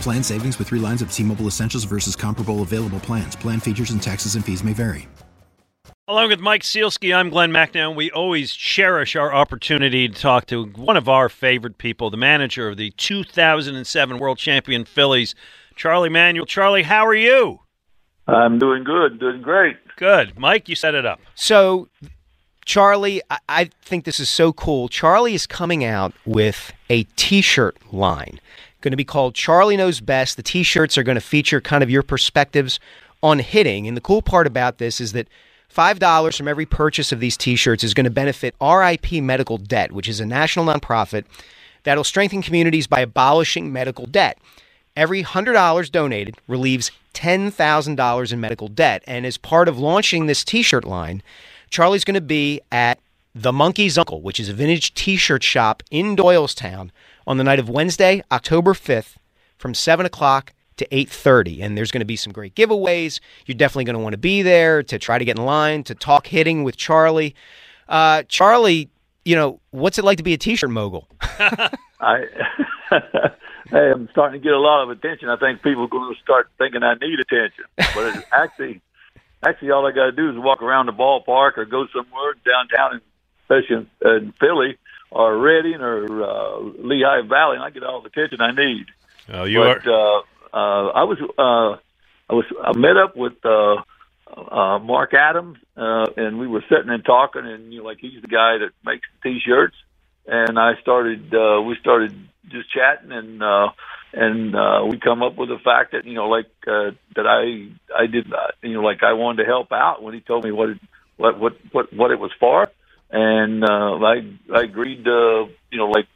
Plan savings with three lines of T Mobile Essentials versus comparable available plans. Plan features and taxes and fees may vary. Along with Mike Sielski, I'm Glenn Macnow. We always cherish our opportunity to talk to one of our favorite people, the manager of the 2007 World Champion Phillies, Charlie Manuel. Charlie, how are you? I'm doing good, doing great. Good. Mike, you set it up. So, Charlie, I, I think this is so cool. Charlie is coming out with a t shirt line going to be called Charlie Knows Best. The t shirts are going to feature kind of your perspectives on hitting. And the cool part about this is that $5 from every purchase of these t shirts is going to benefit RIP Medical Debt, which is a national nonprofit that'll strengthen communities by abolishing medical debt. Every $100 donated relieves $10,000 in medical debt. And as part of launching this t shirt line, Charlie's going to be at the Monkey's Uncle, which is a vintage t shirt shop in Doylestown on the night of Wednesday, October 5th from 7 o'clock to 8.30 and there's going to be some great giveaways. You're definitely going to want to be there to try to get in line to talk hitting with charlie. Uh, charlie you know what's it like to be a t-shirt mogul? I hey i'm starting to get a lot of attention. I think people are going to start thinking i need attention but it's actually actually all i got to do is walk around the ballpark or go somewhere downtown especially in, in philly or Reading or uh, Lehigh Valley, and I get all the attention I need. Oh, you but, are. Uh, uh, I was uh, I was I met up with uh, uh, Mark Adams, uh, and we were sitting and talking, and you know, like he's the guy that makes the t-shirts, and I started uh, we started just chatting, and uh, and uh, we come up with the fact that you know like uh, that I I did uh, you know like I wanted to help out when he told me what it, what what what what it was for and uh, I I agreed to you know like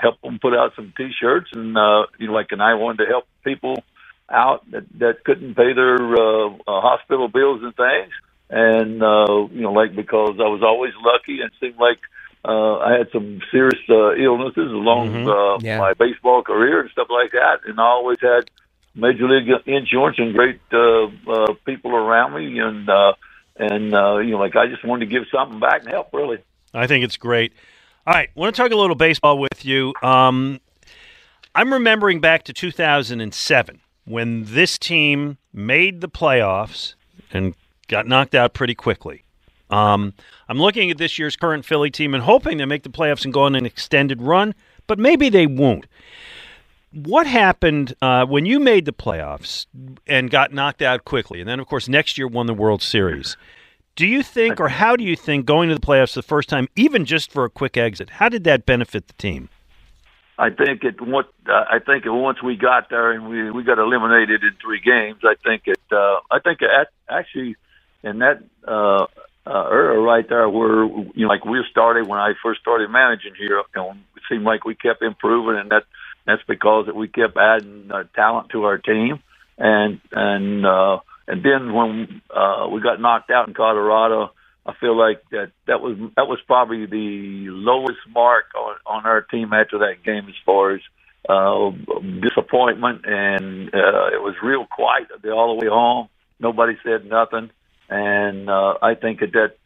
help them put out some T-shirts, and uh, you know like and I wanted to help people out that that couldn't pay their uh, uh, hospital bills and things, and uh, you know like because I was always lucky and seemed like. Uh, I had some serious uh, illnesses along Mhm. uh, Yeah. my baseball career and stuff like that, and I always had major league insurance and great uh, uh, people around me, and uh, and uh, you know, like I just wanted to give something back and help. Really, I think it's great. All right, want to talk a little baseball with you. Um, I'm remembering back to 2007 when this team made the playoffs and got knocked out pretty quickly. Um, I'm looking at this year's current Philly team and hoping they make the playoffs and go on an extended run, but maybe they won't. What happened uh, when you made the playoffs and got knocked out quickly, and then of course next year won the World Series? Do you think, or how do you think, going to the playoffs the first time, even just for a quick exit, how did that benefit the team? I think it. What uh, I think it, once we got there and we we got eliminated in three games, I think it. Uh, I think it actually in that uh, uh, era right there, where you know, like we started when I first started managing here, you know, it seemed like we kept improving, and that that's because that we kept adding uh, talent to our team, and and uh, and then when uh, we got knocked out in Colorado, I feel like that that was that was probably the lowest mark on on our team after that game as far as uh, disappointment, and uh, it was real quiet all the way home. Nobody said nothing, and uh, I think that that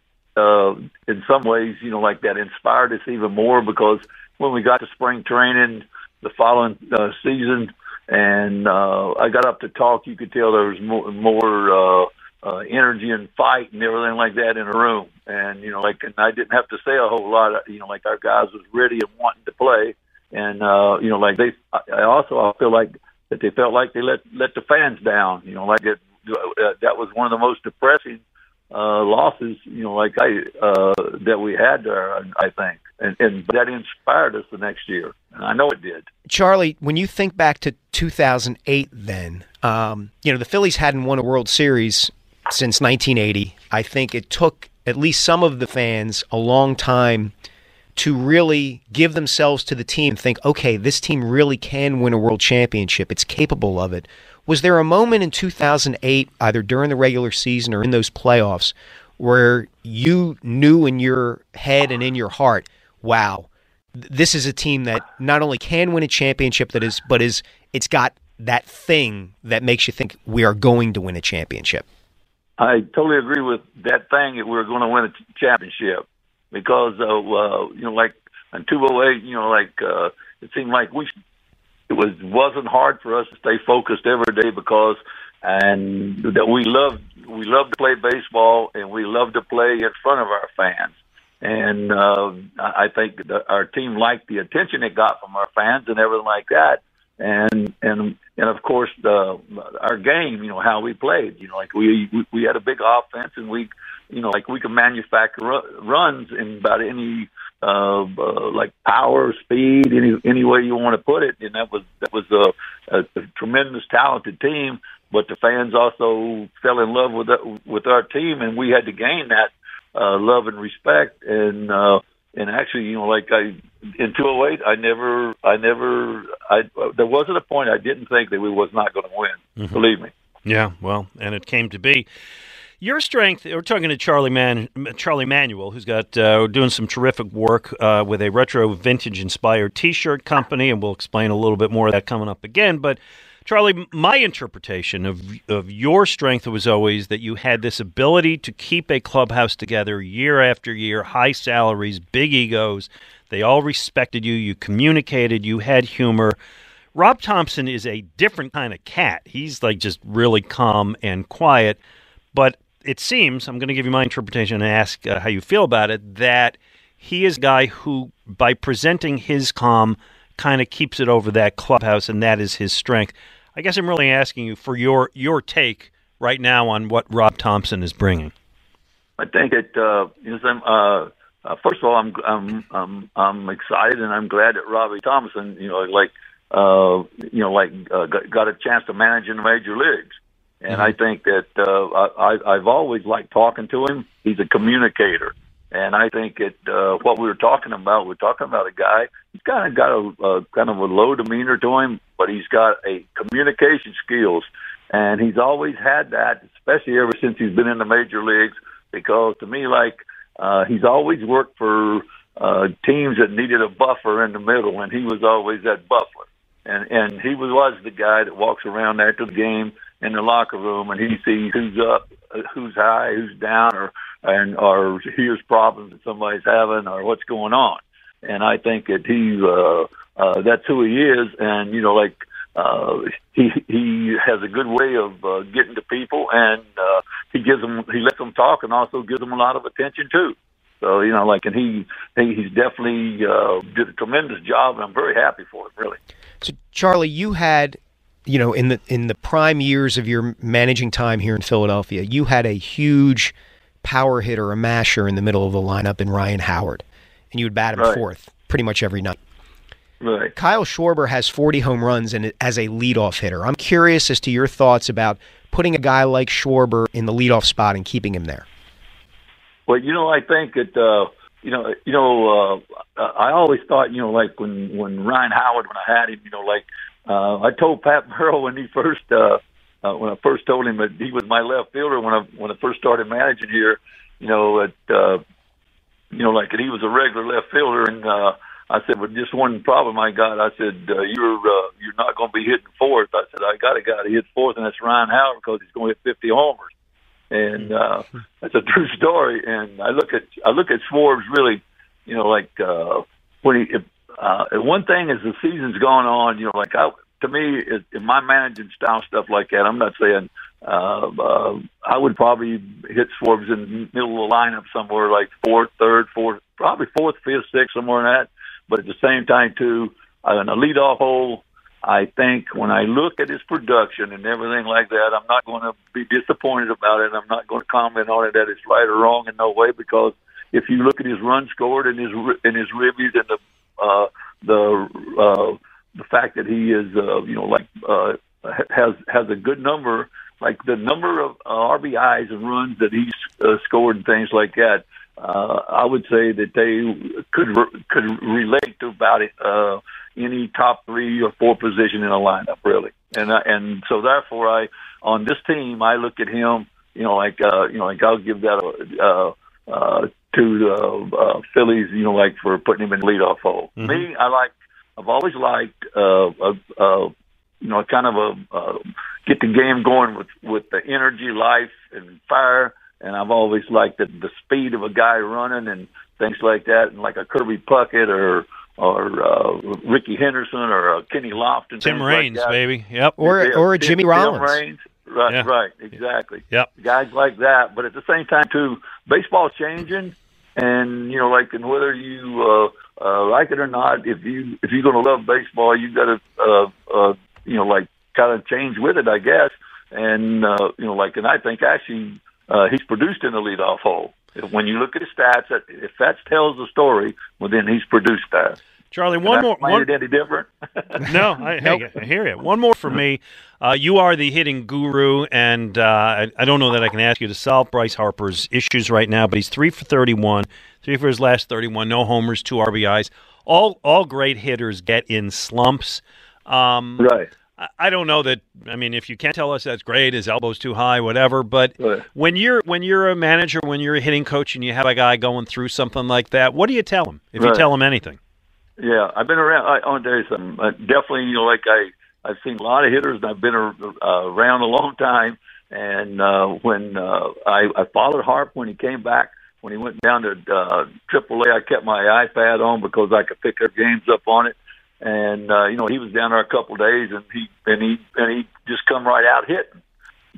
uh, in some ways, you know, like that inspired us even more because when we got to spring training the following uh, season, and uh, I got up to talk, you could tell there was more more. Uh, uh, energy and fight and everything like that in a room. And, you know, like, and I didn't have to say a whole lot. You know, like our guys was ready and wanting to play. and uh, you know, like they. I also I feel like that they felt like they let let the fans down. You know, like it, uh, that was one of the most depressing uh, losses. You know, like I uh, that we had there. I think, and, and that inspired us the next year, and I know it did. Charlie, when you think back to 2008, then um, you know the Phillies hadn't won a World Series since 1980. I think it took at least some of the fans a long time to really give themselves to the team, and think, okay, this team really can win a world championship. It's capable of it. Was there a moment in 2008, either during the regular season or in those playoffs, where you knew in your head and in your heart, wow, this is a team that not only can win a championship that is, but is it's got that thing that makes you think we are going to win a championship? I totally agree with that thing that we're going to win a championship because uh, you know, like in 208, you know, like uh, it seemed like we it was wasn't hard for us to stay focused every day because and that we loved we loved to play baseball and we loved to play in front of our fans. And uh, I think our team liked the attention it got from our fans and everything like that. And and and of course the our game, you know how we played. You know, like we, we had a big offense and we you know, like we could manufacture runs in about any uh, uh, like power, speed, any any way you want to put it. And that was that was a, a, a tremendous talented team. But the fans also fell in love with that, with our team, and we had to gain that uh, love and respect. And uh, and actually, you know, like I in 208, I never, I never, I there wasn't a point I didn't think that we was not going to win. Mm-hmm. Believe me. Yeah, well, and it came to be. Your strength. We're talking to Charlie Man, Charlie Manuel, who's got uh, doing some terrific work uh, with a retro vintage inspired T-shirt company, and we'll explain a little bit more of that coming up again. But Charlie, my interpretation of of your strength was always that you had this ability to keep a clubhouse together year after year, high salaries, big egos. They all respected you. You communicated. You had humor. Rob Thompson is a different kind of cat. He's like just really calm and quiet. But it seems, I'm going to give you my interpretation and ask uh, how you feel about it, that he is a guy who, by presenting his calm, kind of keeps it over that clubhouse, and that is his strength. I guess I'm really asking you for your your take right now on what Rob Thompson is bringing. I think it. Uh, you know, uh, uh, first of all, I'm I'm I'm I'm excited and I'm glad that Robbie Thompson, you know, like uh, you know, like uh, got, got a chance to manage in the major leagues. And mm-hmm. I think that uh, I, I've always liked talking to him. He's a communicator. And I think it, uh, what we were talking about, we're talking about a guy, he's kind of got a, a kind of a low demeanor to him, but he's got a communication skills. And he's always had that, especially ever since he's been in the major leagues, because to me, like, uh, he's always worked for, uh, teams that needed a buffer in the middle, and he was always that buffer. And, and he was, was the guy that walks around after the game in the locker room and he sees who's up, who's high, who's down, or and or hears problems that somebody's having or what's going on. And I think that he uh, uh, that's who he is, and you know, like uh, he he has a good way of uh, getting to people, and uh, he gives them he lets them talk, and also gives them a lot of attention too. So you know, like, and he, he he's definitely uh, did a tremendous job, and I'm very happy for him, really. So, Charlie, you had you know, in the in the prime years of your managing time here in Philadelphia, you had a huge power hitter, a masher in the middle of the lineup in Ryan Howard, and you would bat him right. fourth pretty much every night. Right. Kyle Schwarber has 40 home runs and as a leadoff hitter. I'm curious as to your thoughts about putting a guy like Schwarber in the leadoff spot and keeping him there. Well, you know, I think that uh, you know, you know, uh, I always thought, you know, like when when Ryan Howard, when I had him, you know, like uh, I told Pat Burrell when he first uh, uh, when I first told him that he was my left fielder when I when I first started managing here, you know, at uh, you know, like he was a regular left fielder, and uh, I said, "Well, just one problem I got." I said, uh, "You're uh, you're not going to be hitting fourth." I said, "I got a guy to hit fourth, and that's Ryan Howard because he's going to hit 50 homers." And uh, that's a true story. And I look at I look at Schwarber really, you know, like uh, when he uh, one thing as the season's gone on, you know, like I, to me, it, in my managing style stuff like that, I'm not saying uh, uh, I would probably hit Forbes in the middle of the lineup somewhere like fourth, third, fourth, probably fourth, fifth, sixth, somewhere in that. But at the same time, too, uh, in a leadoff hole. I think when I look at his production and everything like that, I'm not going to be disappointed about it. I'm not going to comment on it that it's right or wrong in no way because if you look at his run scored and his and his ribbies and the uh, the uh, the fact that he is uh, you know like uh, has has a good number like the number of uh, RBIs and runs that he's uh, scored and things like that. Uh, I would say that they could could relate to about it, uh, any top three or four position in a lineup, really. And uh, and so therefore, I on this team, I look at him, you know, like uh, you know, like I'll give that a, uh, uh, to the uh, Phillies, you know, like for putting him in leadoff hole. Mm-hmm. Me, I like. I've always liked uh, uh, uh, you know, kind of a uh, get the game going with with the energy, life, and fire. And I've always liked the, the speed of a guy running and things like that, and like a Kirby Puckett or or uh, Rickey Henderson or uh, Kenny Lofton. Tim Raines, like baby. Yep. Or yeah, or Jimmy Tim, Rollins. Tim Raines. Right, yeah. right, exactly. Yep. Guys like that, but at the same time too, baseball's changing, and you know, like, and whether you uh, uh, like it or not, if you if you're going to love baseball, you've got to uh, uh, you know, like kind of change with it, I guess. And uh, you know, like, and I think actually uh, he's produced in the leadoff hole. When you look at his stats, if that tells the story, well, then he's produced that. Charlie, one more. One, it any different? no, I, nope. I, hear you. One more for me. Uh, you are the hitting guru, and uh, I, I, don't know that I can ask you to solve Bryce Harper's issues right now, but he's three for thirty-one, three for his last thirty-one, no homers, two RBIs. All all great hitters get in slumps. Um, right. I don't know that. I mean, if you can't tell us, that's great. His elbow's too high, whatever. But right. when you're when you're a manager, when you're a hitting coach, and you have a guy going through something like that, what do you tell him? If right. you tell him anything? Yeah, I've been around. I, I'll tell you something. Uh, definitely, you know, like I I've seen a lot of hitters, and I've been uh, around a long time. And uh, when uh, I, I followed Harp when he came back, when he went down to uh, AAA, I kept my iPad on because I could pick up games up on it and uh, you know he was down there a couple of days, and he and he and he just come right out hitting.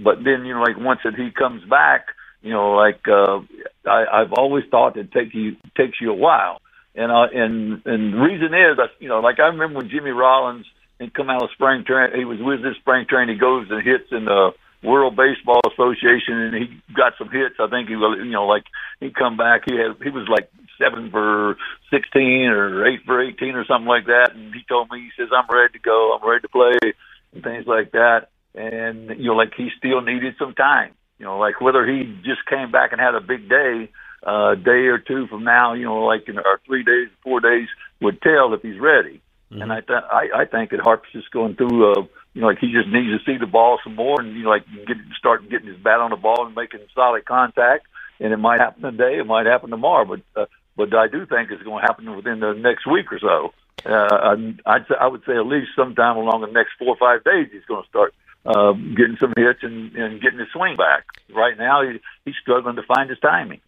But then you know, like once that he comes back, you know, like uh, I, I've always thought it takes you takes you a while, and uh, and and the reason is, you know, like I remember when Jimmy Rollins and come out of spring training, he was with this spring training, he goes and hits in the World Baseball Association, and he got some hits. I think he, was, you know, like he come back, he had he was like seven for sixteen or eight for eighteen or something like that. And he told me, he says, "I'm ready to go. I'm ready to play," and things like that. And you know, like he still needed some time. You know, like whether he just came back and had a big day, a uh, day or two from now, you know, like in or three days, four days would tell if he's ready. Mm-hmm. And I, th- I I think that Harp's just going through a you know, like he just needs to see the ball some more and you know, like get start getting his bat on the ball and making solid contact. And it might happen today, it might happen tomorrow, but uh, but I do think it's going to happen within the next week or so. Uh, I'd I would say at least sometime along the next four or five days he's going to start uh, getting some hits and, and getting his swing back. Right now he, he's struggling to find his timing.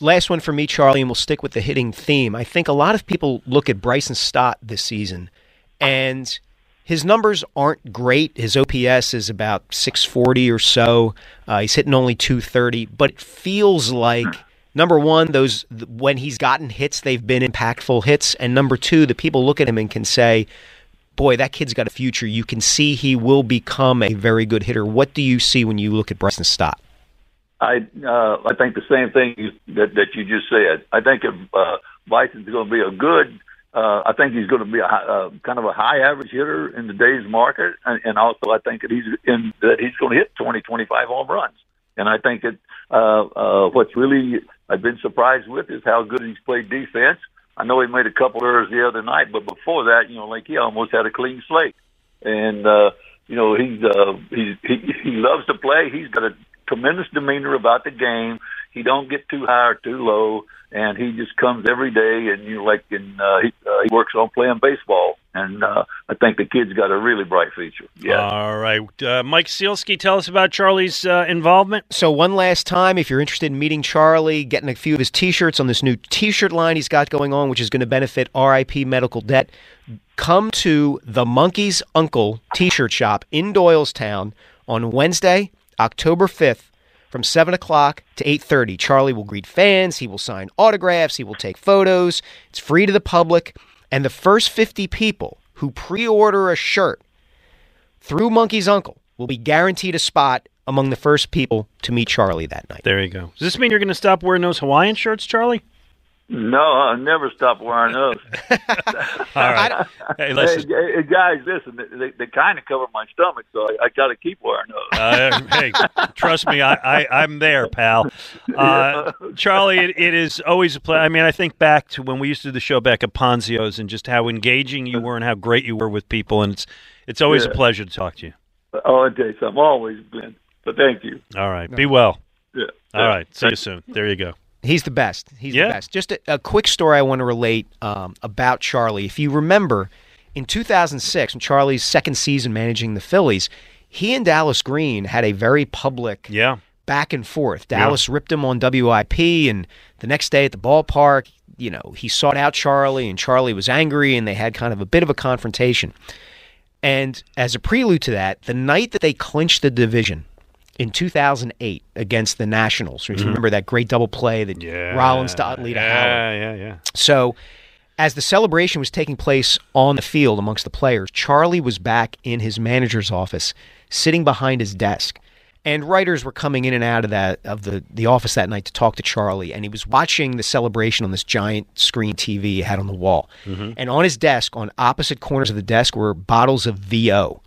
Last one for me, Charlie, and we'll stick with the hitting theme. I think a lot of people look at Bryson Stott this season, and his numbers aren't great. His OPS is about 640 or so. Uh, he's hitting only 230, but it feels like number one, those when he's gotten hits, they've been impactful hits, and number two, the people look at him and can say, "Boy, that kid's got a future." You can see he will become a very good hitter. What do you see when you look at Bryson Stott? I uh, I think the same thing that that you just said. I think if uh, Bryson's going to be a good, uh, I think he's going to be a uh, kind of a high average hitter in today's market, and, and also I think that he's in that he's going to hit 20, 25 home runs. And I think that uh, uh, what's really I've been surprised with is how good he's played defense. I know he made a couple errors the other night, but before that, you know, like he almost had a clean slate. And uh, you know, he's uh, he's he, he loves to play. He's got a tremendous demeanor about the game. He don't get too high or too low, and he just comes every day and you know, like and uh, he uh, he works on playing baseball and uh, I think the kid's got a really bright future. Yeah. All right, uh, Mike Sielski, tell us about Charlie's uh, involvement. So one last time, if you're interested in meeting Charlie, getting a few of his T-shirts on this new T-shirt line he's got going on, which is going to benefit RIP Medical Debt, come to the Monkey's Uncle T-shirt shop in Doylestown on Wednesday, October fifth. From seven o'clock to eight thirty, Charlie will greet fans. He will sign autographs. He will take photos. It's free to the public. And the first 50 people who pre-order a shirt through Monkey's Uncle will be guaranteed a spot among the first people to meet Charlie that night. There you go. Does this mean you're going to stop wearing those Hawaiian shirts, Charlie? No, I'll never stop wearing those. All right. hey, listen. Hey, hey, guys, listen, they, they kind of cover my stomach, so I, I got to keep wearing those. Uh, hey, trust me, I, I, I'm there, pal. Uh, Charlie, it, it is always a pleasure. I mean, I think back to when we used to do the show back at Ponzio's and just how engaging you were and how great you were with people, and it's it's always Yeah. a pleasure to talk to you. Oh, I'll tell you something. Always been. But thank you. All right, be well. Yeah. All right, see you soon. There you go. He's the best. He's Yeah. the best. Just a, a quick story I want to relate um, about Charlie. If you remember, in 2006, when Charlie's second season managing the Phillies, he and Dallas Green had a very public Yeah. back and forth. Dallas ripped him on WIP, and the next day at the ballpark, you know, he sought out Charlie, and Charlie was angry, and they had kind of a bit of a confrontation. And as a prelude to that, the night that they clinched the division in 2008 against the Nationals, you mm-hmm. remember that great double play that Yeah. Rollins to Utley to Howard. Yeah, yeah, yeah. So, as the celebration was taking place on the field amongst the players, Charlie was back in his manager's office, sitting behind his desk. And writers were coming in and out of that of the, the office that night to talk to Charlie, and he was watching the celebration on this giant screen TV he had on the wall. Mm-hmm. And on his desk, on opposite corners of the desk, were bottles of VO.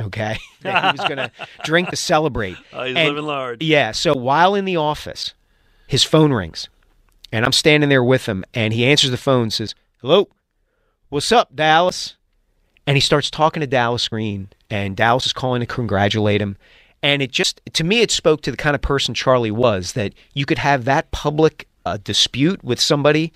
Okay, that he was going to drink to celebrate. Oh, he's And- living large. Yeah. So while in the office, his phone rings, and I'm standing there with him, and he answers the phone, and says, "Hello, what's up, Dallas?" And he starts talking to Dallas Green, and Dallas is calling to congratulate him. And it just, to me, it spoke to the kind of person Charlie was that you could have that public uh, dispute with somebody,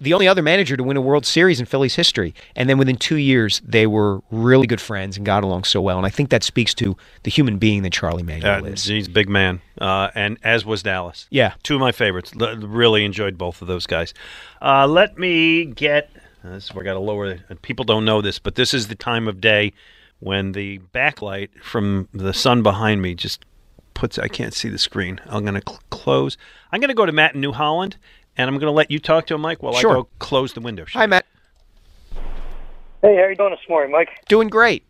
the only other manager to win a World Series in Phillies history. And then within two years, they were really good friends and got along so well. And I think that speaks to the human being that Charlie Manuel Uh, is. he's a big man, uh, and as was Dallas. Yeah. two of my favorites. L- really enjoyed both of those guys. Uh, let me get. uh, This is where I got to lower. People don't know this, but this is the time of day when the backlight from the sun behind me just puts. I can't see the screen. I'm going to cl- close. I'm going to go to Matt in New Holland, and I'm going to let you talk to him, Mike, while Sure. I go close the window. Hi, Matt. Hey, how you doing this morning, Mike? Doing great.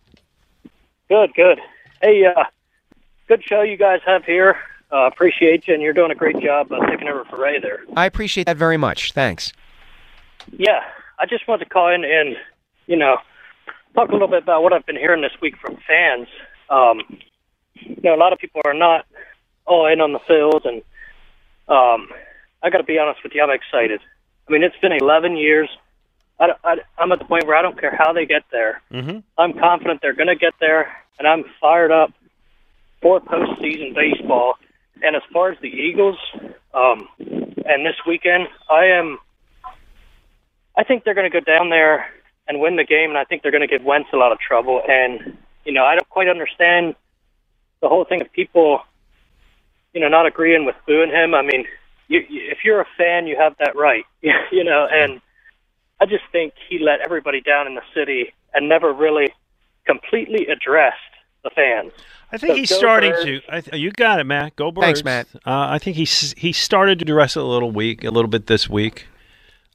Good, good. Hey, uh, good show you guys have here. Uh, appreciate you, and you're doing a great job uh, taking over for Ray there. I appreciate that very much. Thanks. Yeah, I just wanted to call in and, you know, talk a little bit about what I've been hearing this week from fans. Um, you know, a lot of people are not all in on the field, and um, I got to be honest with you, I'm excited. I mean, it's been 11 years. I, I, I'm at the point where I don't care how they get there. Mm-hmm. I'm confident they're going to get there, and I'm fired up for postseason baseball. And as far as the Eagles, um, and this weekend, I am. I think they're going to go down there and win the game, and I think they're going to give Wentz a lot of trouble. And you know, I don't quite understand the whole thing of people, you know, not agreeing with booing him. I mean, you, you, if you're a fan, you have that right, you know. And I just think he let everybody down in the city and never really completely addressed the fans. I think So he's go starting Birds. to. I th- you got it, Matt. Go Birds. Thanks, Matt. Uh, I think he's he started to dress it a little weak, a little bit this week.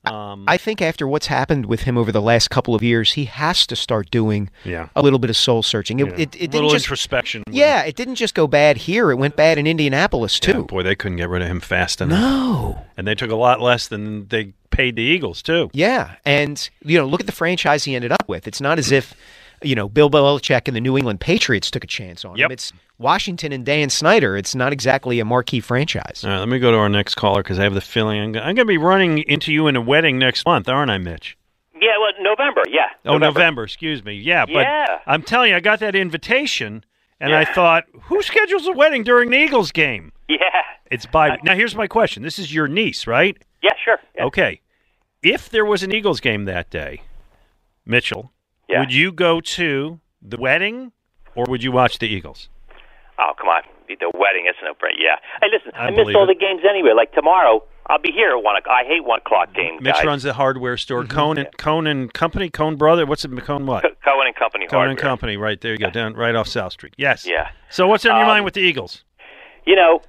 Um, I think after what's happened with him over the last couple of years, he has to start doing Yeah. a little bit of soul searching. It, yeah. it, it didn't little just, introspection. yeah, it didn't just go bad here. It went bad in Indianapolis Yeah, too. boy, they couldn't get rid of him fast enough. no. And they took a lot less than they paid the Eagles too. Yeah, and you know, look at the franchise he ended up with. It's not as if you know Bill Belichick and the New England Patriots took a chance on Yep. him. It's Washington and Dan Snyder. It's not exactly a marquee franchise. All right, let me go to our next caller because I have the feeling I'm, going to be running into you in a wedding next month, aren't I, Mitch? Yeah, well, November. Yeah. Oh, November. excuse me. Yeah, but Yeah. I'm telling you, I got that invitation, and I thought, who schedules a wedding during the Eagles game? Yeah. It's by now. Here's my question. This is your niece, right? Yeah, sure. Yeah. Okay. If there was an Eagles game that day, Mitchell, Yeah. would you go to the wedding or would you watch the Eagles? Oh, come on. The wedding, it's no brainer. Yeah. Hey, listen, I I, miss all it. the games anyway. Like tomorrow, I'll be here at one. o'clock. I hate one o'clock games. Mitch guys. runs the hardware store. Mm-hmm. Cone and Cone and Company, Cone Brother. What's it? Cone what? Co- Cohen and Company. Cone and Company. Right there you go. Down right off South Street. Yes. Yeah. So what's on your Um, mind with the Eagles? You know,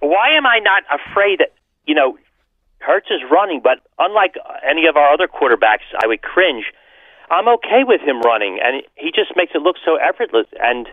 why am I not afraid that you know Hurts is running, but unlike any of our other quarterbacks, I would cringe. I'm okay with him running, and he just makes it look so effortless. And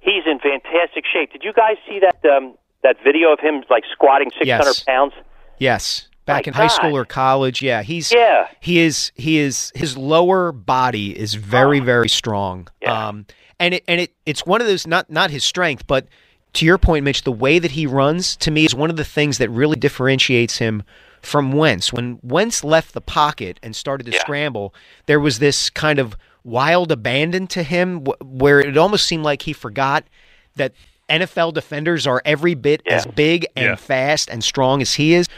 he's in fantastic shape. Did you guys see that um, that video of him like squatting 600 Yes. pounds? Yes. Back My in high school or college, yeah, he's Yeah. he is he is his lower body is very Oh. very strong. Yeah. Um and it and it it's one of those not not his strength, but to your point Mitch, the way that he runs to me is one of the things that really differentiates him from Wentz. When Wentz left the pocket and started to Yeah. scramble, there was this kind of wild abandon to him where it almost seemed like he forgot that NFL defenders are every bit Yeah. as big and Yeah. fast and strong as he is.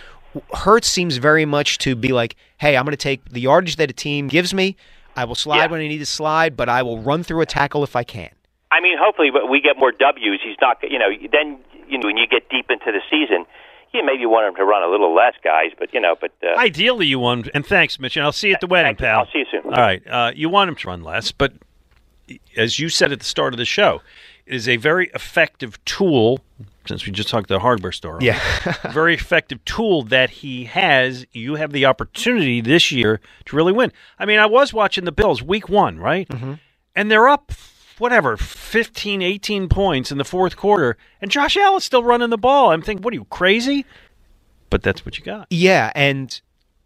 Hurts seems very much to be like, hey, I'm going to take the yardage that a team gives me. I will slide Yeah. when I need to slide, but I will run through a tackle if I can. I mean, hopefully but we get more W's. He's not, you know, then you know when you get deep into the season, you maybe you want him to run a little less, guys. But you know, but uh, Ideally, you want, and thanks, Mitch, and I'll see you at the wedding, pal. I'll see you soon. All right, uh, you want him to run less, but as you said at the start of the show, it is a very effective tool. Since we just talked the hardware store, Yeah. very effective tool that he has. You have the opportunity this year to really win. I mean, I was watching the Bills week one, right? Mm-hmm. And they're up, whatever, 15, 18 points in the fourth quarter, and Josh Allen's still running the ball. I'm thinking, what are you, crazy? But that's what you got. Yeah, and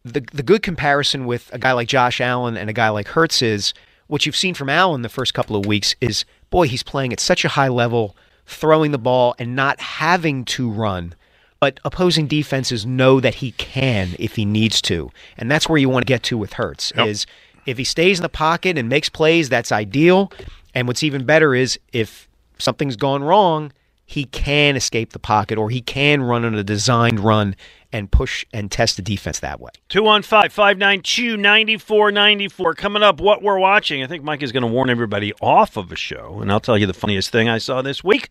the the good comparison with a guy like Josh Allen and a guy like Hurts is what you've seen from Allen the first couple of weeks is boy, he's playing at such a high level, throwing the ball and not having to run. But opposing defenses know that he can if he needs to. And that's where you want to get to with Hurts Yep. is if he stays in the pocket and makes plays, that's ideal. And what's even better is if something's gone wrong, he can escape the pocket or he can run on a designed run and push and test the defense that way. 215 592 9494. Coming up, what we're watching. I think Mike is going to warn everybody off of a show, and I'll tell you the funniest thing I saw this week.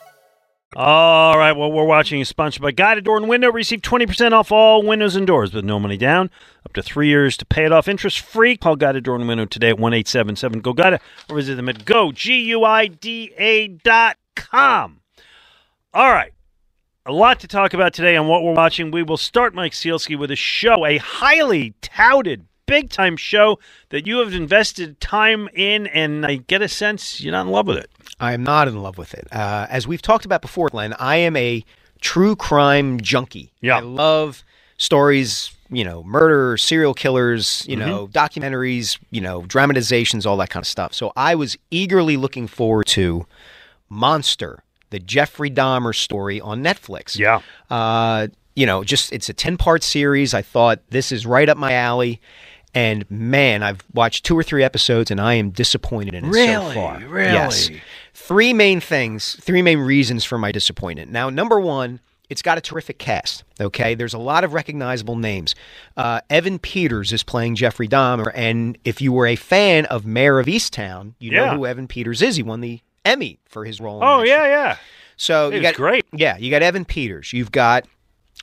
All right, well, we're watching sponsored by Guida Door and Window. Receive 20% off all windows and doors with no money down. Up to three years to pay it off interest free. Call Guida Door and Window today at 1 877 GO GUIDA or visit them at go, G-U-I-D-A dot com. All right, a lot to talk about today on what we're watching. We will start, Mike Sielski, with a show, a highly touted, big time show that you have invested time in, and I get a sense you're not in love with it. I am not in love with it. Uh, as we've talked about before, Glenn, I am a true crime junkie. Yeah. I love stories, you know, murder, serial killers, you know, documentaries, you know, dramatizations, all that kind of stuff. So I was eagerly looking forward to Monster, the Jeffrey Dahmer story on Netflix. Yeah. Uh, you know, just it's a 10 part series. I thought this is right up my alley. And man, I've watched two or three episodes and I am disappointed in it Really? so far. Really? Yes. Three main things, three main reasons for my disappointment. Now, number one, it's got a terrific cast. Okay, there's a lot of recognizable names. Uh, Evan Peters is playing Jeffrey Dahmer, and if you were a fan of Mare of Easttown, you Yeah. know who Evan Peters is. He won the Emmy for his role. in Oh yeah, show. yeah. So He you was got great. Yeah, you got Evan Peters. You've got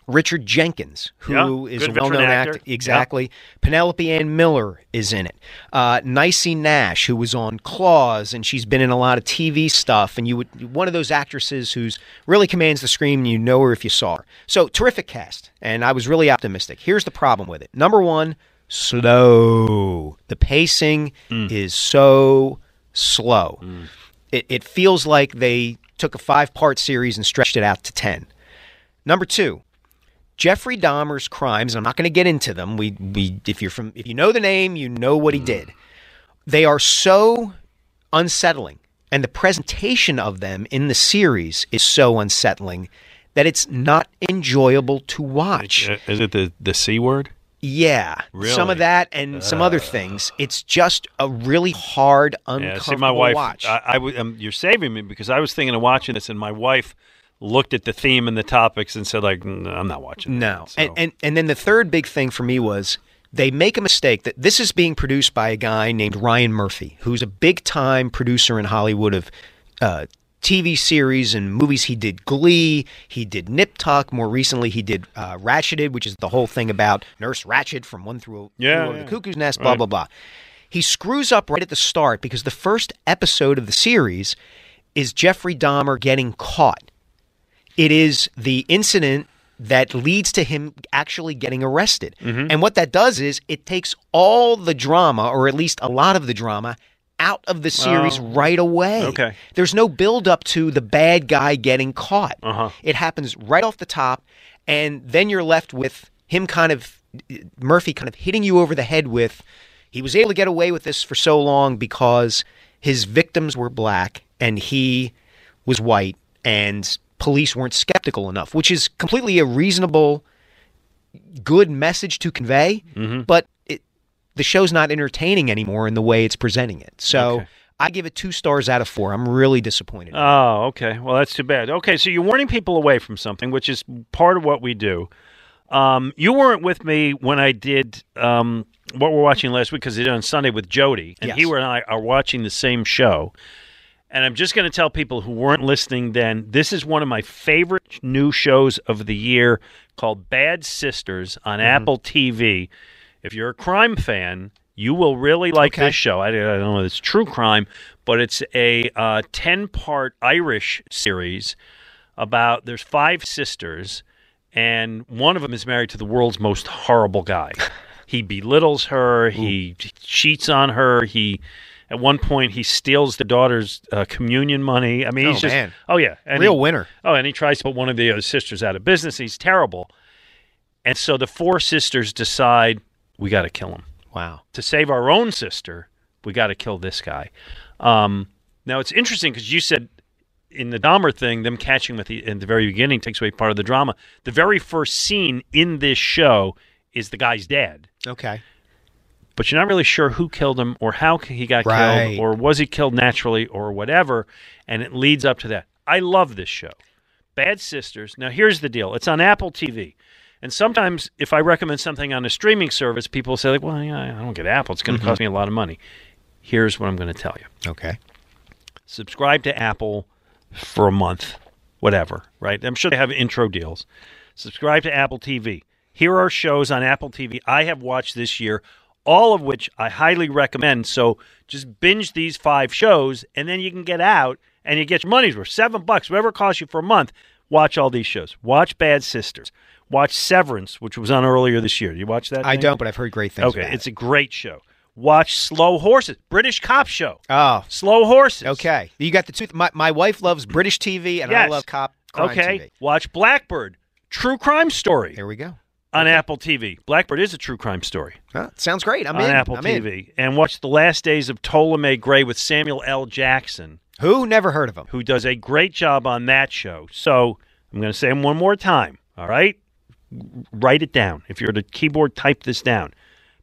Richard Jenkins, who Yeah, is a well-known actor. actor. Exactly. Penelope Ann Miller is in it. Uh, Niecy Nash, who was on Claws, and she's been in a lot of TV stuff. And you would one of those actresses who's really commands the screen. And you know her if you saw her. So terrific cast, and I was really optimistic. Here's the problem with it. Number one, slow. The pacing is so slow. It, it feels like they took a five part series and stretched it out to 10. Number two, Jeffrey Dahmer's crimes. I'm not going to get into them. We, we, if you're from, if you know the name, you know what he did. They are so unsettling, and the presentation of them in the series is so unsettling that it's not enjoyable to watch. Uh, Is it the the c word? Yeah, some of that and some other things. It's just a really hard, Yeah, uncomfortable see, my wife. watch. I, I w- um, you're saving me because I was thinking of watching this, and my wife looked at the theme and the topics and said, like, "Mm, I'm not watching. No. that." So- And, and and then the third big thing for me was they make a mistake that this is being produced by a guy named Ryan Murphy, who's a big time producer in Hollywood of uh, TV series and movies. He did Glee, he did Nip Tuck. More recently, he did uh, Ratcheted, which is the whole thing about Nurse Ratched from One Through, Yeah, through yeah. the Cuckoo's Nest, blah Right. blah blah. He screws up right at the start because the first episode of the series is Jeffrey Dahmer getting caught. It is the incident that leads to him actually getting arrested. Mm-hmm. And what that does is it takes all the drama, or at least a lot of the drama, out of the series Oh. right away. Okay. There's no build up to the bad guy getting caught. Uh-huh. It happens right off the top, and then you're left with him kind of Murphy kind of hitting you over the head with he was able to get away with this for so long because his victims were black and he was white and police weren't skeptical enough, which is completely a reasonable good message to convey, Mm-hmm. but it, the show's not entertaining anymore in the way it's presenting it. So Okay. I give it two stars out of four. I'm really disappointed. Oh, okay. Well, that's too bad. Okay, so you're warning people away from something, which is part of what we do. Um, you weren't with me when I did um, what we're watching last week because I did it on Sunday with Jody, and he and I are watching the same show. And I'm just going to tell people who weren't listening then this is one of my favorite new shows of the year called Bad Sisters on Apple TV. If you're a crime fan, you will really like Okay. this show. I, I don't know if it's true crime, but it's a uh, 10 part Irish series about there's five sisters, and one of them is married to the world's most horrible guy. he belittles her, he cheats on her, he. At one point, he steals the daughter's uh, communion money. I mean, he's Oh, just man. oh yeah, and Real he- winner. Oh, and he tries to put one of the other sisters out of business. He's terrible. And so the four sisters decide we got to kill him. Wow. To save our own sister, we got to kill this guy. Um, now it's interesting because you said in the Dahmer thing, them catching him at the in the very beginning takes away part of the drama. The very first scene in this show is the guy's dad, Okay. But you're not really sure who killed him or how he got Right. killed or was he killed naturally or whatever, and it leads up to that. I love this show. Bad Sisters. Now, here's the deal it's on Apple TV. And sometimes, if I recommend something on a streaming service, people say, like, well, yeah, I don't get Apple. It's going to mm-hmm. cost me a lot of money. Here's what I'm going to tell you Okay. subscribe to Apple for a month, whatever, right? I'm sure they have intro deals. Subscribe to Apple TV. Here are shows on Apple TV I have watched this year, all of which I highly recommend. So just binge these five shows, and then you can get out and you get your money's worth. Seven bucks, whatever it costs you for a month. Watch all these shows. Watch Bad Sisters. Watch Severance, which was on earlier this year. You watch that? I thing? don't, but I've heard great things. Okay, it's it. a great show. Watch Slow Horses, British cop show. oh Slow Horses. okay. You got the two. My my wife loves British TV, and I love cop crime okay. TV. Watch Blackbird, true crime story There we go. On Apple TV. Blackbird is a true crime story Huh, sounds great. I'm on in. Apple I'm TV. in. And watch The Last Days of Ptolemy Gray with Samuel L. Jackson. Who? Never heard of him. who does a great job on that show. So I'm going to say him one more time. All right? Write it down. If you're at a keyboard, type this down.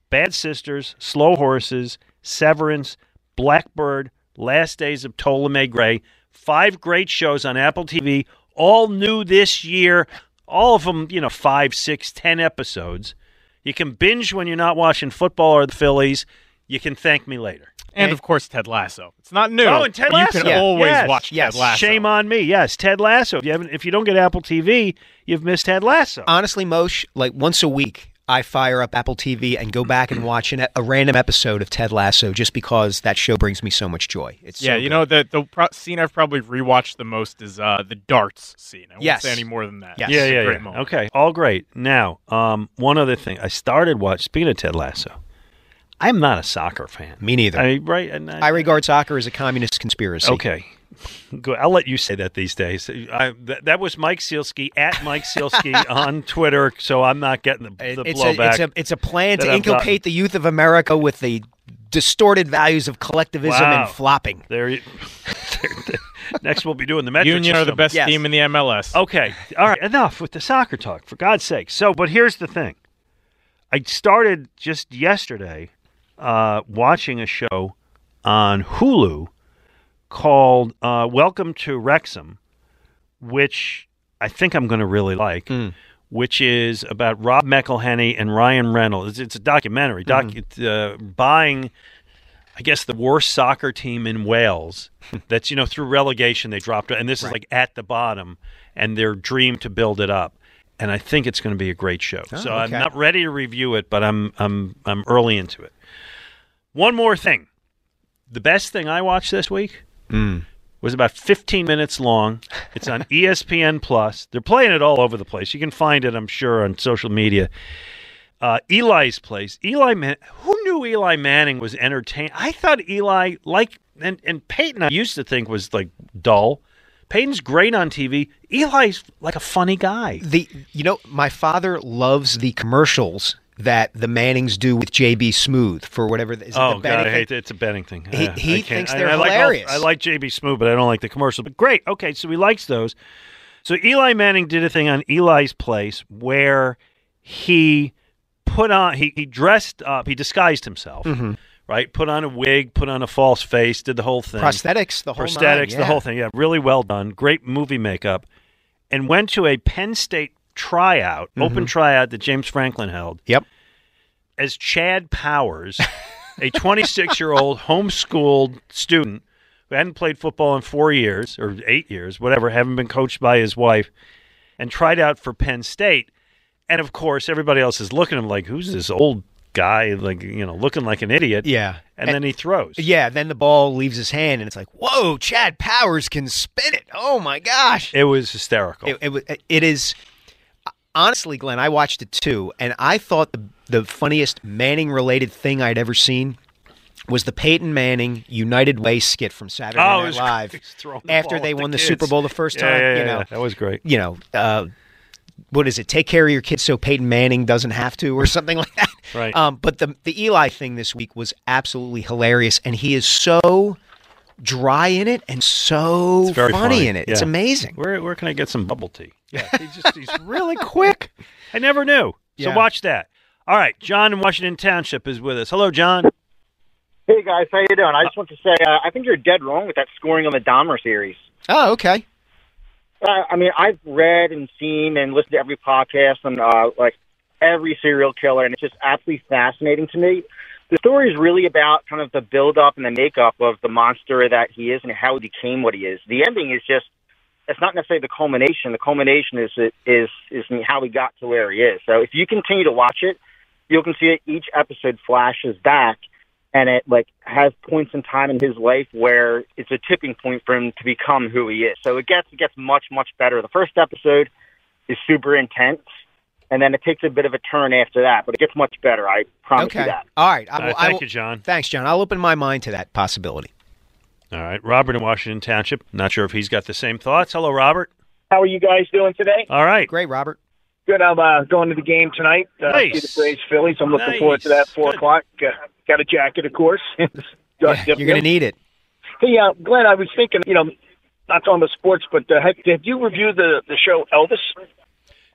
Bad Sisters, Slow Horses, Severance, Blackbird, Last Days of Ptolemy Gray. Five great shows on Apple TV, all new this year. All of them, you know, five, six, ten episodes. You can binge when you're not watching football or the Phillies. You can thank me later. And of course, Ted Lasso. It's not new. Oh, and Ted Lasso. You can always Yes, watch yes. Ted Lasso. Shame on me. Yes, Ted Lasso. If you haven't, if you don't get Apple TV, you've missed Ted Lasso. Honestly, Mosh, like once a week, I fire up Apple TV and go back and watch an, a random episode of Ted Lasso just because that show brings me so much joy. It's Yeah, so you know the the pro- scene I've probably rewatched the most is uh, the darts scene. I won't Yes. say any more than that. Yes. yeah, yeah, great yeah. moment. Okay, all great. Now, um, one other thing. I started watch. Speaking of Ted Lasso, I am not a soccer fan. Me neither. I right. And I regard soccer as a communist conspiracy. Okay. Good. I'll let you say that these days. I, that, that was Mike Sielski at Mike Sielski on Twitter, so I'm not getting the, the It's a, blowback. it's, a, it's a plan to I've inculcate the youth of America with the distorted values of collectivism Wow. and flopping. There, you- next we'll be doing the metric Union are the best Yes. team in the MLS. Okay. All right. Enough with the soccer talk, for God's sake. So, but here's the thing. I started just yesterday uh, watching a show on Hulu called uh, Welcome to Wrexham, which I think I'm going to really like, which is about Rob McElhenney and Ryan Reynolds. It's, it's a documentary, doc, it's, uh, buying. I guess the worst soccer team in Wales. That's you know through relegation they dropped, and this is like at the bottom, and their dream to build it up. And I think it's going to be a great show. so I'm not ready to review it, but I'm I'm I'm early into it. One more thing, the best thing I watched this week was about 15 minutes long. It's on ESPN Plus. They're playing it all over the place. You can find it, I'm sure, on social media. Uh, Eli's place. Eli, Man- who knew Eli Manning was entertaining? I thought Eli, like, and and Peyton, I used to think was like dull. Peyton's great on TV. Eli's like a funny guy. The you know my father loves the commercials that the Mannings do with JB Smoove for whatever is it Oh the God, I hate it. It's a betting thing. He- he thinks they're I like all- hilarious. I like JB Smoove, but I don't like the commercial. But great. Okay, so he likes those. So Eli Manning did a thing on Eli's place where he put on he, he dressed up, he disguised himself. Mm-hmm. Right, put on a wig, put on a false face, did the whole thing. prosthetics, the whole prosthetics, nine, the whole thing. Yeah, really well done. Great movie makeup. And went to a Penn State tryout, Mm-hmm. open tryout that James Franklin held Yep. as Chad Powers, a 26 year old homeschooled student who hadn't played football in four years or eight years, whatever, haven't been coached by his wife, and tried out for Penn State. And of course, everybody else is looking at him like, who's this old guy, like, you know, looking like an idiot? Yeah. And, then he throws. Yeah, then the ball leaves his hand, and it's like, whoa, Chad Powers can spin it. Oh my gosh! It was hysterical. It, it, it is honestly, Glenn. I watched it too, and I thought the the funniest Manning related thing I'd ever seen was the Peyton Manning United Way skit from Saturday Oh, Night was Live great. He's throwing the after they at the won the. Super Bowl the first Yeah, time. yeah, you yeah, know, that was great. You know. Uh, what is it? Take care of your kids so Peyton Manning doesn't have to, or something like that. Right. Um, but the the Eli thing this week was absolutely hilarious, and he is so dry in it and so very funny, in it. It's amazing. Where where can I get some bubble tea? Yeah, he's just he's really quick. I never knew. So Yeah. watch that. All right, John in Washington Township is with us. Hello, John. Hey guys, how you doing? I just want to say uh, I think you're dead wrong with that scoring on the Dahmer series. Oh, okay. Uh, I mean, I've read and seen and listened to every podcast on uh, like every serial killer, and it's just absolutely fascinating to me. The story is really about kind of the build up and the makeup of the monster that he is and how he became what he is. The ending is just it's not necessarily the culmination. The culmination is is is how he got to where he is. So if you continue to watch it, you'll can see that each episode flashes back and it like has points in time in his life where it's a tipping point for him to become who he is. So it gets it gets much much better. The first episode is super intense, and then it takes a bit of a turn after that, but it gets much better. I promise Okay. you that. All right. I All will, right, I thank will- you, John. Thanks, John. I'll open my mind to that possibility. All right, Robert in Washington Township. Not sure if he's got the same thoughts. Hello, Robert. How are you guys doing today? All right. Great, Robert. Good. I'm uh, going to the game tonight. Uh, Nice. See the Braves Phillies. I'm looking Nice. forward to that. Four Good. o'clock. Uh, got a jacket, of course. Yeah, you're going to need it. Hey, uh, Glenn, I was thinking, you know, not talking about sports, but uh, have, have you reviewed the the show Elvis?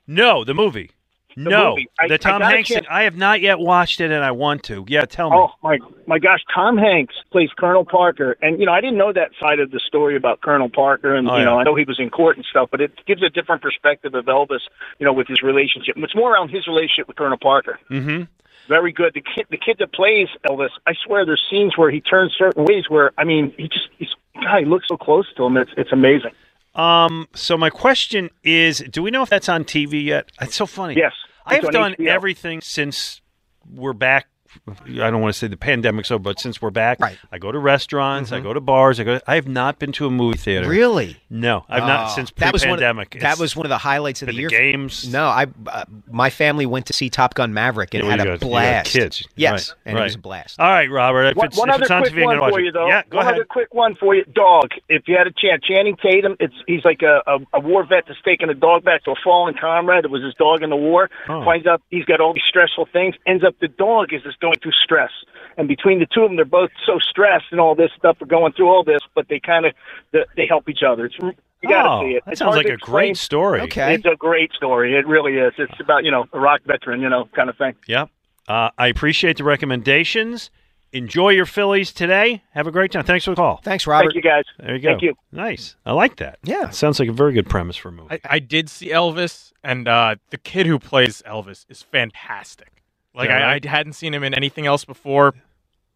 No, the movie. No, movie. I- the Tom a Hanks. chance- I have not yet watched it, and I want to. Yeah, tell me. Oh my my gosh, Tom Hanks plays Colonel Parker, and you know I didn't know that side of the story about Colonel Parker, and Oh, you know. I know he was in court and stuff, but it gives a different perspective of Elvis, you know, with his relationship. It's more around his relationship with Colonel Parker. Mm-hmm. Very good. The kid, the kid that plays Elvis, I swear, there's scenes where he turns certain ways where I mean, he just he's God, he looks so close to him. It's it's amazing. Um. So my question is, do we know if that's on TV yet? It's so funny. Yes, I have done HBO. everything since we're back. I don't want to say the pandemic's over, but since we're back, right. I go to restaurants, I go to bars. I go. To, I have not been to a movie theater. Really? No, I've not Oh, since that was one of- pre-pandemic. that was one of the highlights of the the year. games. No, I uh, my family went to see Top Gun Maverick and Yeah, had you a got- you got blast. kids. Yes, Right, and right. it was a blast. All right, Robert. If One, it's, one if other it's on quick TV, one for you, though. Yeah, go one ahead. other quick one for you. Dog. If you had a chance, Channing Tatum. It's he's like a, a, a war vet that's taking a dog back to a fallen comrade. It was his dog in the war. Oh. Finds out he's got all these stressful things. Ends up the dog is just going through stress, and between the two of them, they're both so stressed and all this stuff. Are going through all this, but they kind of they, they help each other. It's you got to Oh, see it. that It's sounds like to a great story. Okay. It's a great story. It really is. It's about you know a rock veteran, you know, kind of thing. Yep. Uh, I appreciate the recommendations. Enjoy your Phillies today. Have a great time. Thanks for the call. Thanks, Robert. Thank you, guys. There you go. Thank you. Nice. I like that. Yeah. Sounds like a very good premise for a movie. I, I did see Elvis, and uh, the kid who plays Elvis is fantastic. Like Yeah, I, right? I hadn't seen him in anything else before.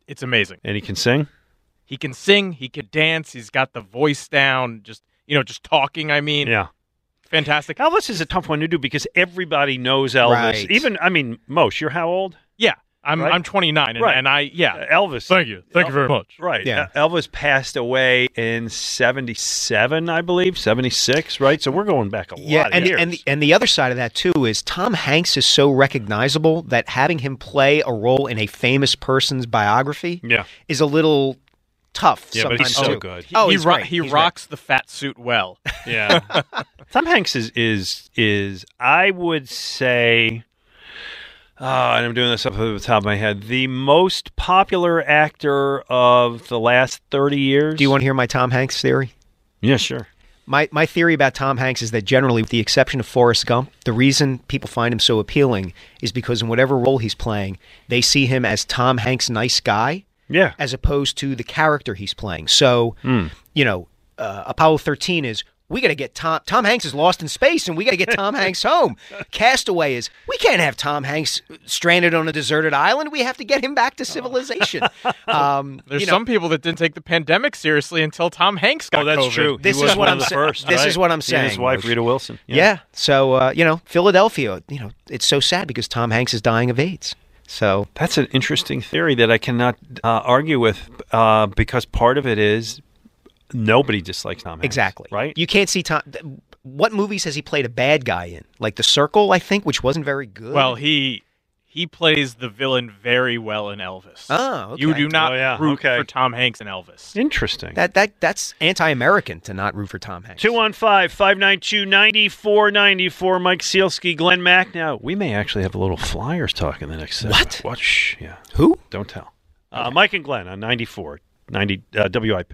It's amazing. And he can sing. He can sing. He can dance. He's got the voice down. Just you know, just talking. I mean, Yeah. fantastic. Elvis is a tough one to do because everybody knows Elvis. Right. Even, I mean, Most, you're how old? Yeah, I'm Right? I'm 29, and, Right. and I yeah, Elvis. Thank you, thank you very much. Right. Yeah. Uh, Elvis passed away in 77, I believe, 76, right? So we're going back a Yeah, lot and of years. and the, and the other side of that too is Tom Hanks is so recognizable that having him play a role in a famous person's biography Yeah. is a little tough. Yeah, but he's so too. good. Oh, he he's ro- right. he He's right. rocks the fat suit well. Yeah. Tom Hanks is is is I would say oh, and I'm doing this off the top of my head, the most popular actor of the last 30 years. Do you want to hear my Tom Hanks theory? Yeah, sure. My my theory about Tom Hanks is that generally, with the exception of Forrest Gump, the reason people find him so appealing is because in whatever role he's playing, they see him as Tom Hanks' nice guy, Yeah. as opposed to the character he's playing. So, you know, uh, Apollo 13 is we got to get Tom. Tom Hanks is lost in space, and we got to get Tom Hanks home. Castaway is we can't have Tom Hanks stranded on a deserted island. We have to get him back to civilization. Um, There's you know, some people that didn't take the pandemic seriously until Tom Hanks got Oh, that's COVID. true. This he is was what one I'm of the this right? is what I'm He and his wife, Rita Wilson. Yeah. So uh, you know, Philadelphia. You know, it's so sad because Tom Hanks is dying of AIDS. So That's an interesting theory that I cannot uh, argue with uh, because part of it is nobody dislikes Tom Hanks. exactly Right? You can't see Tom. What movies has he played a bad guy in? Like The Circle, I think, which wasn't very good. Well, he he plays the villain very well in Elvis. Oh, okay. You do not Oh, yeah, root okay. for Tom Hanks in Elvis. Interesting. that that that's anti-American to not root for Tom Hanks. 215 592 9494. Mike Sielski, Glenn Macnow, we may actually have a little Flyers talk in the next segment. What? What? Shh. Yeah. Who? Don't tell. Uh, Mike and Glenn on 94, 90 uh, WIP.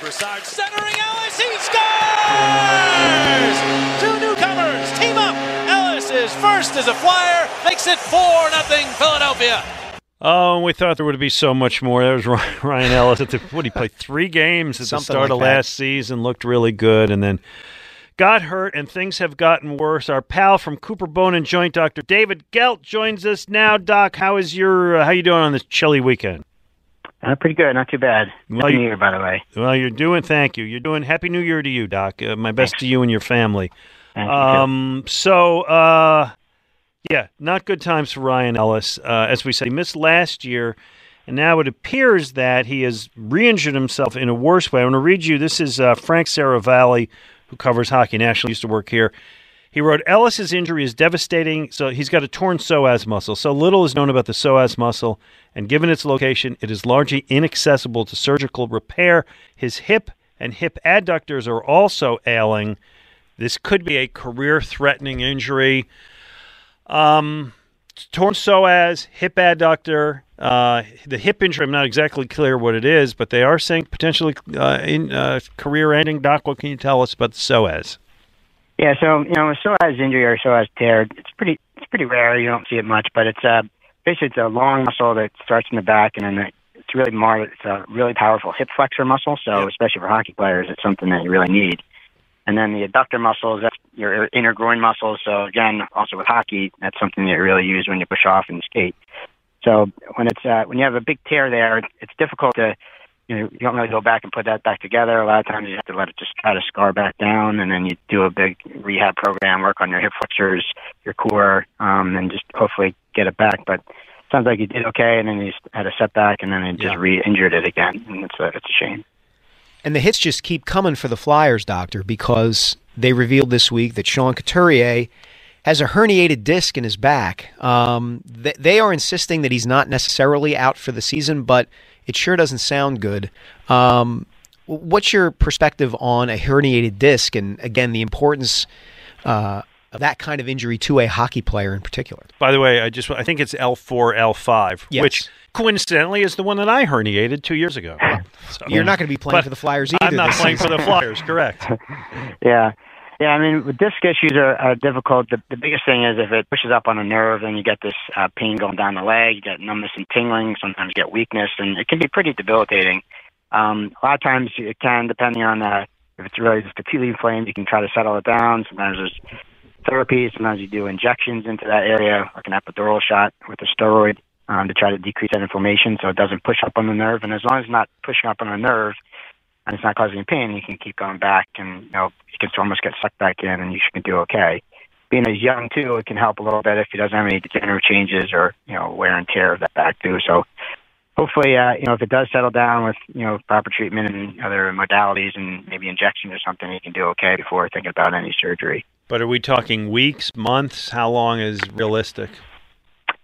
Here's Broussard centering Ellis. He scores! Two newcomers team up. Ellis is first as a flyer, makes it 4 nothing Philadelphia. Oh, and we thought there would be so much more. There was Ryan Ryan Ellis at the what he played three games at the start like of that. last season, looked really good, and then got hurt, and things have gotten worse. Our pal from Cooper Bone and Joint, Doctor David Gelt, joins us now. Doc, how is your uh, how you doing on this chilly weekend? Uh, pretty good, not too bad. Well, Happy New Year, by the way. Well, you're doing. Thank you. You're doing. Happy New Year to you, Doc. Uh, my best to you and your family. Thank you, um. So, uh, yeah, not good times for Ryan Ellis. Uh, as we said, he missed last year, and now it appears that he has re-injured himself in a worse way. I want to read you. This is uh, Frank Seravalli, who covers hockey nationally. Used to work here. He wrote, Ellis's injury is devastating. So he's got a torn psoas muscle. So little is known about the psoas muscle, and given its location, it is largely inaccessible to surgical repair. His hip and hip adductors are also ailing. This could be a career-threatening injury. Um, torn psoas, hip adductor. Uh, the hip injury, I'm not exactly clear what it is, but they are saying potentially uh, in uh, career-ending. Doc, what can you tell us about the psoas? Yeah, so you know, a psoas injury or psoas tear, it's pretty it's pretty rare. You don't see it much, but it's uh basically it's a long muscle that starts in the back, and then it, it's really more it's a really powerful hip flexor muscle. So especially for hockey players, it's something that you really need. And then the adductor muscles, that's your inner groin muscles. So again, also with hockey, that's something that you really use when you push off and skate. So when it's uh, when you have a big tear there, it's difficult to you know you don't really go back and put that back together. A lot of times you have to let it just try to scar back down, and then you do a big rehab program, work on your hip flexors, your core, um, and just hopefully get it back. But sounds like you did okay, and then you had a setback, and then you just re-injured it again, and it's a it's a shame. And the hits just keep coming for the Flyers, Doctor, because they revealed this week that Sean Couturier has a herniated disc in his back. Um, th- they are insisting that he's not necessarily out for the season, but it sure doesn't sound good. Um, what's your perspective on a herniated disc, and again, the importance uh, of that kind of injury to a hockey player in particular? By the way, I just I think it's L four L five, Yes. which coincidentally is the one that I herniated two years ago. So- You're not going to be playing for the Flyers I'm not this playing for the Flyers. Correct. Yeah. Yeah, I mean, disc issues are, are difficult. The, the biggest thing is if it pushes up on a nerve, then you get this uh, pain going down the leg, you get numbness and tingling, sometimes you get weakness, and it can be pretty debilitating. Um, a lot of times it can, depending on uh, if it's really just acutely inflamed, you can try to settle it down. Sometimes there's therapy, sometimes you do injections into that area, like an epidural shot with a steroid um, to try to decrease that inflammation so it doesn't push up on the nerve. And as long as it's not pushing up on the nerve, and it's not causing pain, you can keep going back, and you know you can almost get sucked back in, and you can do okay. Being as young too, it can help a little bit if he doesn't have any degenerative changes or you know wear and tear of that back too. So hopefully, uh, you know if it does settle down with you know proper treatment and other modalities and maybe injection or something, he can do okay before thinking about any surgery. But are we talking weeks, months? How long is realistic?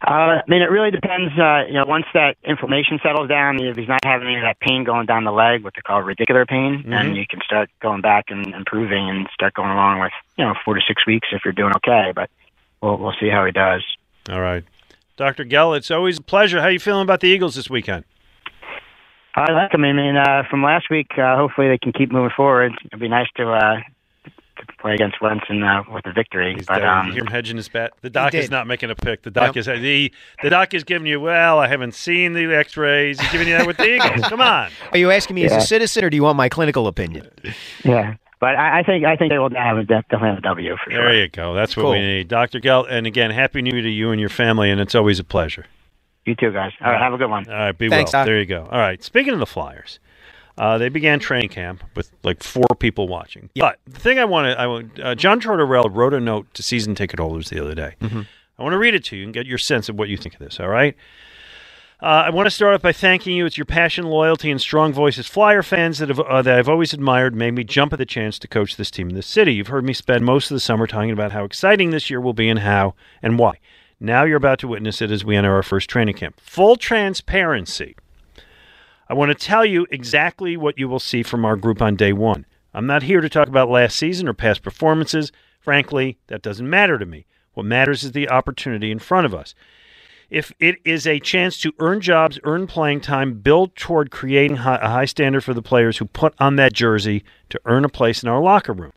Uh, I mean, it really depends. Uh, you know, once that inflammation settles down, if he's not having any of that pain going down the leg, what they call radicular pain, then Mhm. you can start going back and improving and start going along with you know four to six weeks if you're doing okay. But we'll we'll see how he does. All right, Dr. Gell, it's always a pleasure. How are you feeling about the Eagles this weekend? I like them. I mean, uh, from last week, uh, hopefully they can keep moving forward. It'd be nice to uh, to play against Wentz and uh, with a victory. but Uh, um, you hear him hedging his bet. The doc is not making a pick. The doc Nope. is the the doc is giving you. Well, I haven't seen the X-rays. He's giving you that with the Eagles. Come on. Are you asking me as a citizen, or do you want my clinical opinion? yeah, but I, I think I think they will have a, definitely have a W for sure. There you go. That's what Cool. we need, Dr. Gell. And again, happy New Year to you and your family. And it's always a pleasure. You too, guys. All right, have a good one. All right, be Thanks, well. Doc. There you go. All right. Speaking of the Flyers, uh, they began training camp with like four people watching. But the thing I want to, I want, uh, John Tortorella wrote a note to season ticket holders the other day. Mhm. I want to read it to you and get your sense of what you think of this. All right. Uh, I want to start off by thanking you. It's your passion, loyalty, and strong voice as Flyer fans that, have, uh, that I've always admired made me jump at the chance to coach this team in this city. You've heard me spend most of the summer talking about how exciting this year will be and how and why. Now you're about to witness it as we enter our first training camp. Full transparency. I want to tell you exactly what you will see from our group on day one. I'm not here to talk about last season or past performances. Frankly, that doesn't matter to me. What matters is the opportunity in front of us. If it is a chance to earn jobs, earn playing time, build toward creating a high standard for the players who put on that jersey to earn a place in our locker room.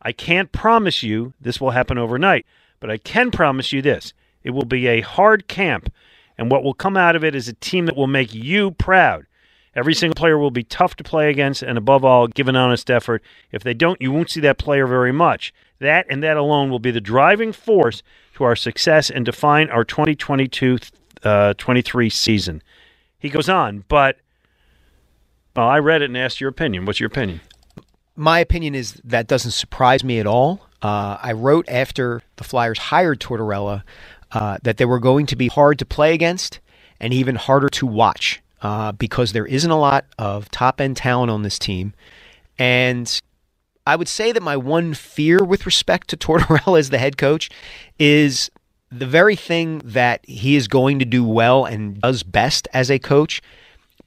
I can't promise you this will happen overnight, but I can promise you this. It will be a hard camp, And what will come out of it is a team that will make you proud. Every single player will be tough to play against, and above all, give an honest effort. If they don't, you won't see that player very much. That and that alone will be the driving force to our success and define our 2022 uh, 23 season. He goes on, but well, I read it and asked your opinion. What's your opinion? My opinion is that doesn't surprise me at all. Uh, I wrote after the Flyers hired Tortorella uh, that they were going to be hard to play against and even harder to watch uh, because there isn't a lot of top end talent on this team. And I would say that my one fear with respect to Tortorella as the head coach is the very thing that he is going to do well and does best as a coach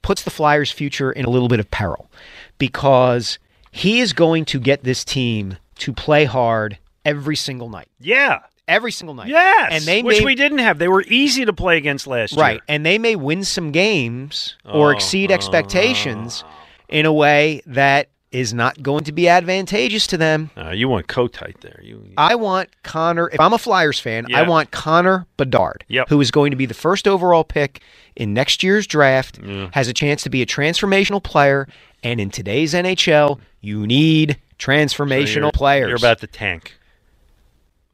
puts the Flyers' future in a little bit of peril because he is going to get this team to play hard every single night. Yeah. Every single night. Yes. And they which may, we didn't have. They were easy to play against last Right. year. And they may win some games or Oh, exceed expectations in a way that is not going to be advantageous to them. Uh, you want Kotite there. You I want Connor. If I'm a Flyers fan, I want Connor Bedard, Yep. who is going to be the first overall pick in next year's draft, Yeah. has a chance to be a transformational player. And in today's NHL, you need transformational you're, players. You're about to tank.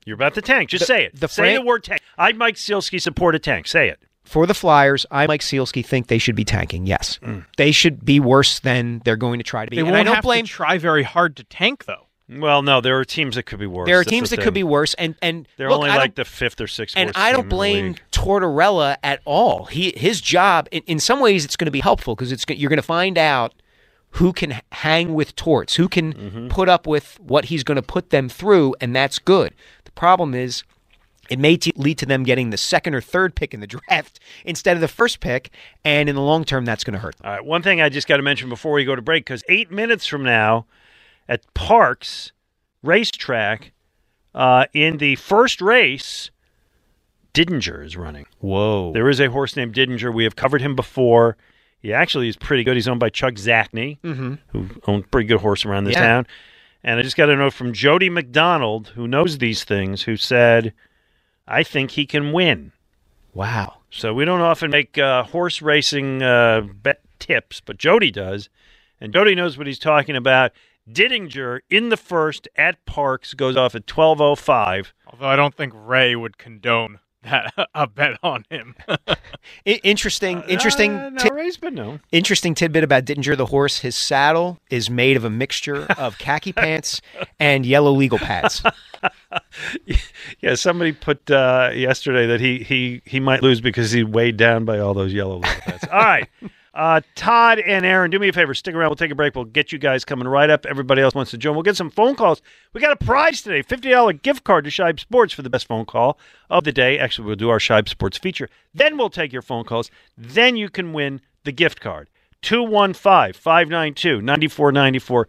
You're about to tank. Just The- say it. the say Fran- the word tank. I'd Mike Sielski support a tank. Say it. For the Flyers, I, Mike Sielski, think they should be tanking. Yes, Mm. they should be worse than they're going to try to be. They and won't I don't have blame. to try very hard to tank, though. Well, no, there are teams that could be worse. There are That's teams the that could be worse, and and They're look, only I don't- like the fifth or sixth. and worst I don't blame league. Tortorella at all. He his job in, in some ways it's going to be helpful because it's you're going to find out who can hang with torts, who can Mm-hmm. put up with what he's going to put them through, and that's good. The problem is. It may t- lead to them getting the second or third pick in the draft instead of the first pick, and in the long term, that's going to hurt. All right. One thing I just got to mention before we go to break, because eight minutes from now, at Parx Racetrack, uh, in the first race, Didinger is running. Whoa! There is a horse named Didinger. We have covered him before. He actually is pretty good. He's owned by Chuck Zacney, Mhm. who owns a pretty good horse around this Yeah. town. And I just got a note from Jody McDonald, who knows these things, who said, "I think he can win." Wow. So we don't often make uh, horse racing uh, bet tips, but Jody does, and Jody knows what he's talking about. Didinger in the first at Parx goes off at twelve oh five. Although I don't think Ray would condone that a bet on him. Interesting, interesting. Uh, no, been known. Interesting tidbit about Didinger the horse. His saddle is made of a mixture of khaki pants and yellow legal pads. Yeah, somebody put uh, yesterday that he he he might lose because he weighed down by all those yellow legal bits. all right. Uh, Todd and Aaron, do me a favor. Stick around. We'll take a break. We'll get you guys coming right up. Everybody else wants to join. We'll get some phone calls. We got a prize today $50 gift card to Shibe Sports for the best phone call of the day. Actually, we'll do our Shibe Sports feature. Then we'll take your phone calls. Then you can win the gift card. 215 592 9494.